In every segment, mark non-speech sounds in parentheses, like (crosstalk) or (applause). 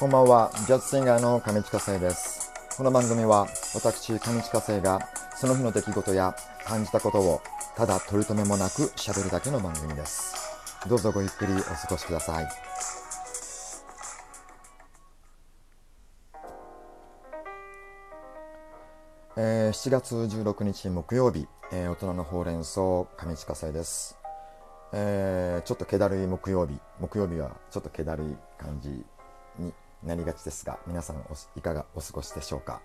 こんばんは、ジャズシンガーの上地下生です。この番組は、私、上地下生が、その日の出来事や感じたことを、ただ取り留めもなく喋るだけの番組です。どうぞごゆっくりお過ごしください。えー7月16日木曜日、えー大人のほうれん草上地下生です。えーちょっと気だるい木曜日木曜日はちょっと気だるい感じなりがちですが皆さんいかがお過ごしでしょうか、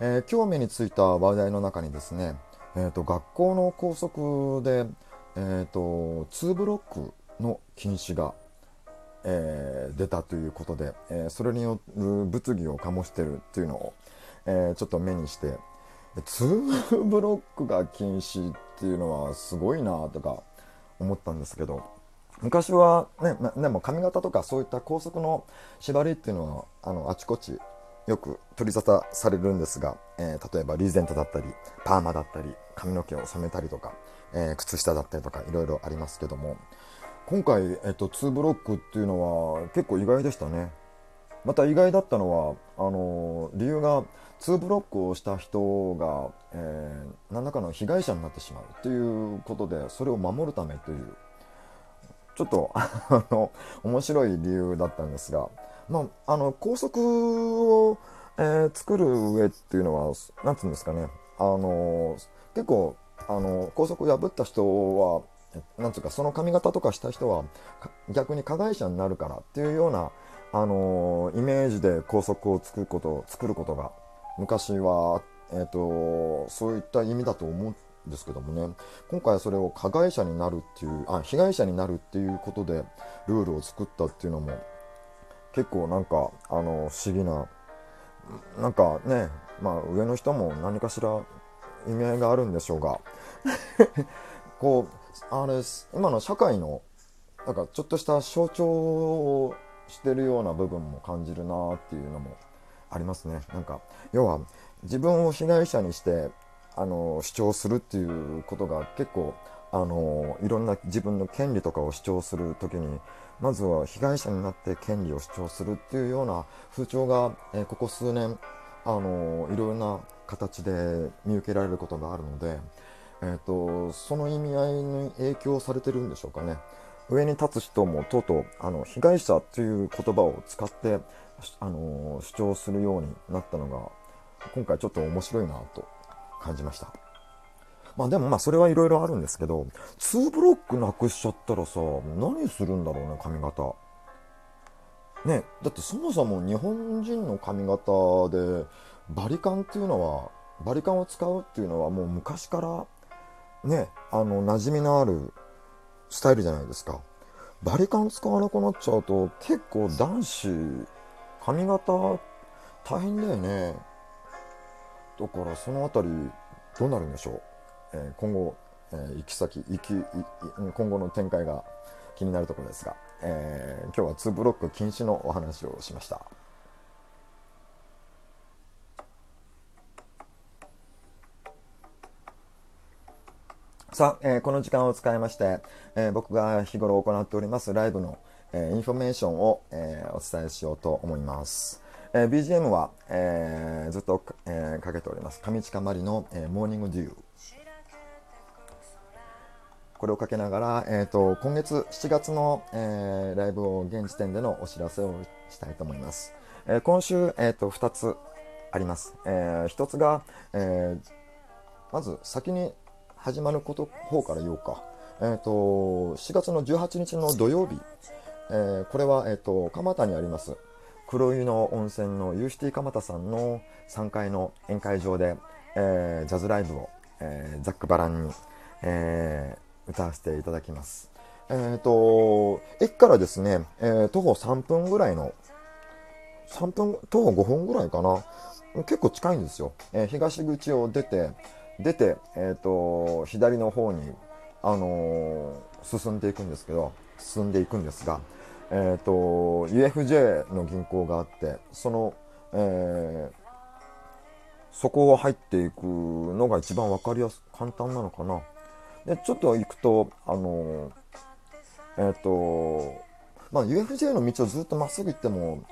えー今日目についた話題の中にですね、えー、と学校の校則で、えー、と2ブロックの禁止が、えー出たということで、えーそれによる物議を醸してるっていうのを、えちょっと目にして2ブロックが禁止っていうのはすごいなとか思ったんですけど昔はね、までも髪型とかそういった校則の縛りっていうのはあのあちこちよく取り沙汰されるんですが、えー例えばリーゼントだったりパーマだったり髪の毛を染めたりとか、えー靴下だったりとかいろいろありますけども。今回、えっと2ブロックっていうのは結構意外でしたね。また意外だったのはあの理由が2ブロックをした人が、え何らかの被害者になってしまうということでそれを守るためというちょっと (laughs) あの面白い理由だったんですが、まあ、あの校則を、えー作る上っていうのはなんつうんですかね。あの結構あの校則を破った人はえなんつうかその髪型とかした人は逆に加害者になるからっていうようなあのイメージで校則を作ること作ることが昔は、えー、とそういった意味だと思うんですけどもね。今回それを加害者になるっていうあ被害者になるっていうことでルールを作ったっていうのも結構なんかあの不思議ななんかねまあ上の人も何かしら意味合いがあるんでしょうが (laughs) こうあれ今の社会のなんかちょっとした象徴をしてるような部分も感じるなっていうのもありますね。なんか要は自分を被害者にしてあの主張するっていうことが結構あのいろんな自分の権利とかを主張する時にまずは被害者になって権利を主張するっていうような風潮が、えここ数年あのいろんな形で見受けられることがあるので、えー、とその意味合いに影響されてるんでしょうかね。上に立つ人もとうとうあの被害者という言葉を使ってあの主張するようになったのが今回ちょっと面白いなと感じました。まあでもまあそれはいろいろあるんですけど2ブロックなくしちゃったらさ何するんだろうね髪型。ねだってそもそも日本人の髪型でバリカンっていうのはバリカンを使うっていうのはもう昔からねあの馴染みのあるスタイルじゃないですか。バリカン使わなくなっちゃうと結構男子髪型大変だよね。だからそのあたりどうなるんでしょう、えー今後、えー行き先行き今後の展開が気になるところですが、えー今日は2ブロック禁止のお話をしましたさあ、えーこの時間を使いまして、えー僕が日頃行っておりますライブの、えーインフォメーションを、えーお伝えしようと思います。えー BGM は、えーずっと、えーかけております上近まりの、えー Morning Dew これをかけながら、えー、と今月7月の、えーライブを現時点でのお知らせをしたいと思います。えー今週、えー、と2つあります。え1つが、えーまず先に始まること方から言おうか。えー、と7月の18日の土曜日、えーこれは、えー、と蒲田にあります黒湯の温泉のユーシティ蒲田さんの3階の宴会場で、えージャズライブを、えーザックバランに、えー歌わせていただきます。えっ、と、駅からですね、えー徒歩3分ぐらいの、3分、徒歩5分ぐらいかな。結構近いんですよ。えー東口を出て、出て、えっ、と、左の方に、あのー進んでいくんですけど、進んでいくんですが、えっ、と、UFJ の銀行があって、その、えーそこを入っていくのが一番わかりやすく簡単なのかな。で、ちょっと行くと、あのえっ、と、まあ、UFJ の道をずっとまっすぐ行っても、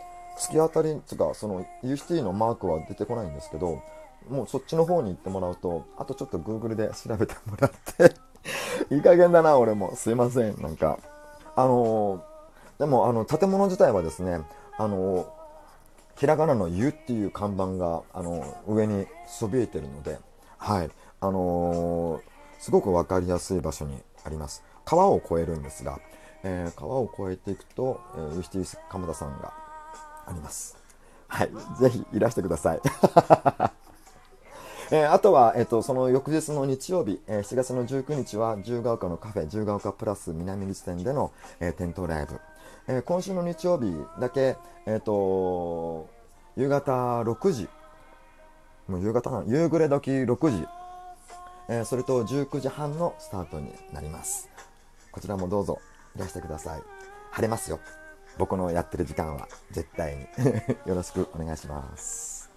突き当たりとかその UCT のマークは出てこないんですけどもうそっちの方に行ってもらうとあとちょっと Google で調べてもらっていい加減だな俺もすいませんなんかあのー、でもあの建物自体はですねあの、ひらがなの「ゆ」っていう看板があの上にそびえてるのではい。あのー、すごく分かりやすい場所にあります。川を越えるんですが、えー、川を越えていくと、えー、ウィシティ鎌田さんがあります。はい。ぜひいらしてください。(laughs) えー、あとは、えっ、ー、と、その翌日の日曜日、えー、7月の19日は、自由が丘のカフェ、自由が丘プラス南口店での、えー、店頭ライブ。えー、今週の日曜日だけ、えっ、と、夕方6時、もう夕方なの、夕暮れ時6時、えそれと19時半のスタートになります。こちらもどうぞいらしてください。晴れますよ。僕のやってる時間は絶対に (laughs) よろしくお願いします。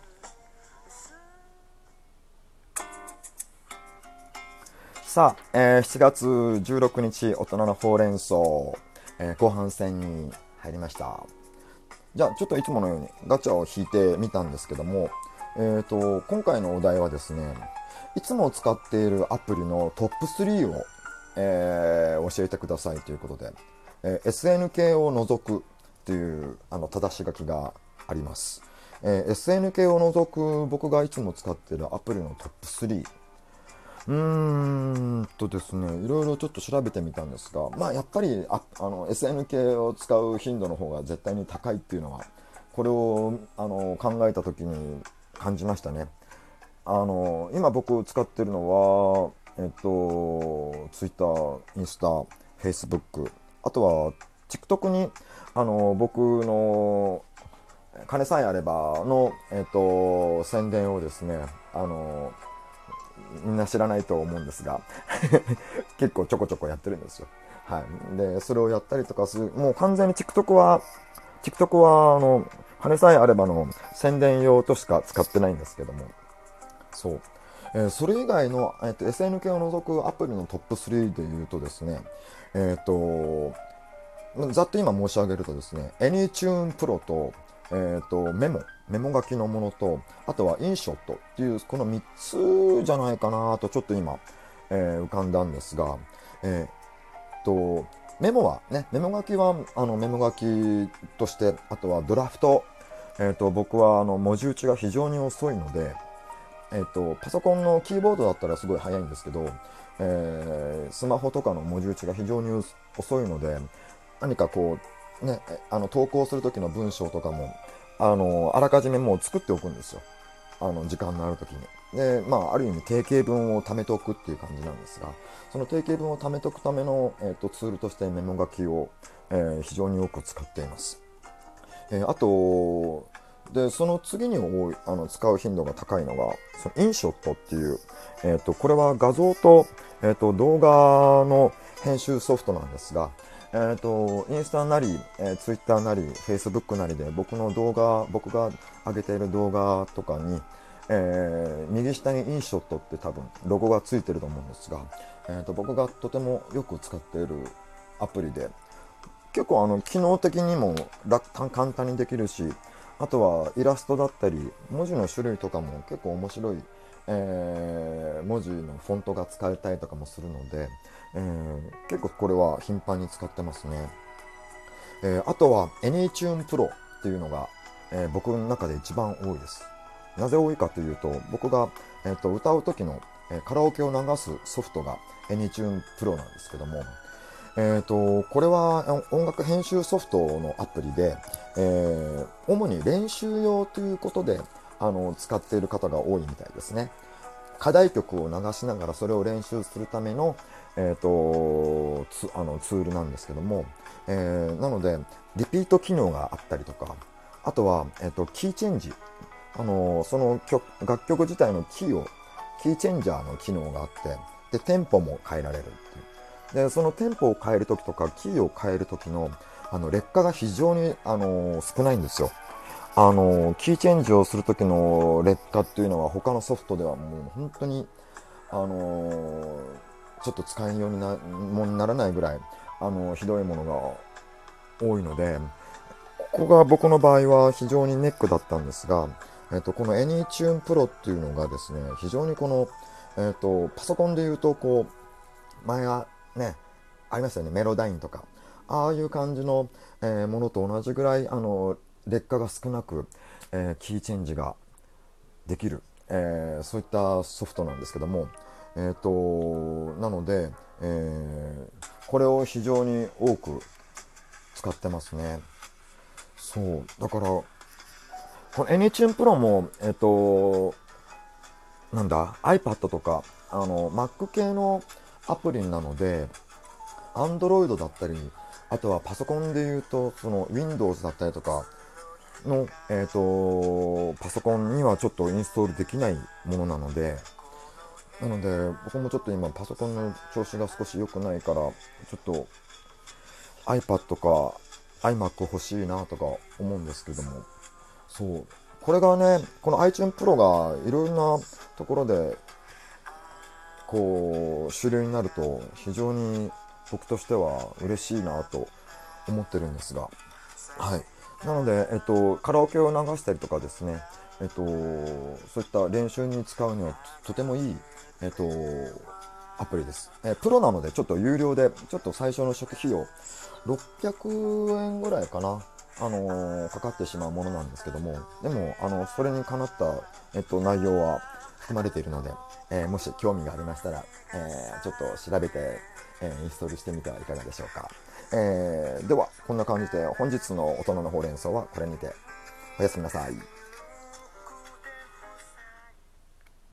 さあ、えー、7月16日、大人のほうれん草、えー、後半戦に入りました。じゃあ、ちょっといつものようにガチャを引いてみたんですけども、えーと、今回のお題はですね、いつも使っているアプリのトップ3を、えー、教えてくださいということで、えー、SNK を除くというあの正し書きがあります。えー、SNK を除く僕がいつも使っているアプリのトップ3うーんとですね、いろいろちょっと調べてみたんですが、まあやっぱりああの SNK を使う頻度の方が絶対に高いっていうのは、これをあの考えた時に感じましたね。あの今僕使ってるのは、えっと、Twitter、インスタ、Facebook、あとは TikTok にあの僕の金さえあればの、えっと、宣伝をですね、あのみんな知らないと思うんですが (laughs) 結構ちょこちょこやってるんですよ。はい。で、それをやったりとかする、もう完全に TikTok は、TikTok は、あの、羽さえあればの宣伝用としか使ってないんですけども、そう。えー、それ以外の、えーと、SNK を除くアプリのトップ3で言うとですね、えっ、ー、と、ざっと今申し上げるとですね、AnyTune Pro と、え、ー、と、メモ、メモ書きのものと、あとはインショットっていう、この3つじゃないかなとちょっと今、えー、浮かんだんですが、えー、と、メモはね、メモ書きは、あの、メモ書きとして、あとはドラフト、えっ、と、僕は、あの、文字打ちが非常に遅いので、えっ、と、パソコンのキーボードだったらすごい早いんですけど、えー、スマホとかの文字打ちが非常に遅いので、何かこう、ね、あの投稿する時の文章とかもあの、あらかじめもう作っておくんですよ。あの、時間のある時に。で、まあ、ある意味定型文を貯めておくっていう感じなんですが、その定型文を貯めておくための、えーと、ツールとしてメモ書きを、えー、非常によく使っています。えー、あと、で、その次に多い、あの、使う頻度が高いのが、そのインショットっていう、えっ、ー、と、これは画像と、えっ、と、動画の編集ソフトなんですが、えっ、ー、と、インスタなり、えー、ツイッターなり、フェイスブックなりで僕の動画、僕が上げている動画とかに、えー、右下にインショットって多分ロゴがついてると思うんですが、えーと、僕がとてもよく使っているアプリで結構あの機能的にも楽簡単にできるしあとはイラストだったり文字の種類とかも結構面白い、えー、文字のフォントが使えたりとかもするので、えー、結構これは頻繁に使ってますね。えー、あとは AnyTune Pro っていうのが、えー、僕の中で一番多いです。なぜ多いかというと、僕が、えーと、歌う時の、えカラオケを流すソフトが AnyTune Pro なんですけども、えーと、これは音楽編集ソフトのアプリで、えー、主に練習用ということであの使っている方が多いみたいですね。課題曲を流しながらそれを練習するための、えーと、ツあのツールなんですけども、えー、なのでリピート機能があったりとかあとは、えーと、キーチェンジ。あのその曲楽曲自体のキーをキーチェンジャーの機能があってでテンポも変えられるっていう。でそのテンポを変える時とかキーを変える時のあの劣化が非常にあの少ないんですよ。あのキーチェンジをする時の劣化っていうのは他のソフトではもう本当にあのちょっと使えんようになもにならないぐらいあのひどいものが多いのでここが僕の場合は非常にネックだったんですが、えっと、この AnyTune Pro っていうのがですね、非常にこの、えっと、パソコンで言うと、こう、前はね、ありましたよね、メロダインとか、ああいう感じの、えー、ものと同じぐらい、あの、劣化が少なく、えー、キーチェンジができる、えー、そういったソフトなんですけども、えっ、と、なので、えこれを非常に多く使ってますね。そう。だから、この NHN Pro も、えっ、と、なんだ、iPad とか、あの、Mac 系のアプリなので、Android だったり、あとはパソコンで言うと、その Windows だったりとかの、えっ、と、パソコンにはちょっとインストールできないものなので、なので、僕もちょっと今パソコンの調子が少し良くないから、ちょっと iPad とか iMac 欲しいなとか思うんですけども、そう。これがね、この iTunes Pro がいろいろなところで、こう、主流になると非常に僕としては嬉しいなと思ってるんですが、はい。なので、えっと、カラオケを流したりとかですね、えっと、そういった練習に使うにはとてもいい、えっと、アプリです。えプロなのでちょっと有料で、ちょっと最初の初期費用、600円ぐらいかな、あのー、かかってしまうものなんですけども、でも、あの、それにかなった、えっと、内容は含まれているので、えー、もし興味がありましたら、えー、ちょっと調べて、えインストールしてみてはいかがでしょうか。えでは、こんな感じで本日の大人のほうれん草はこれにて、おやすみなさい。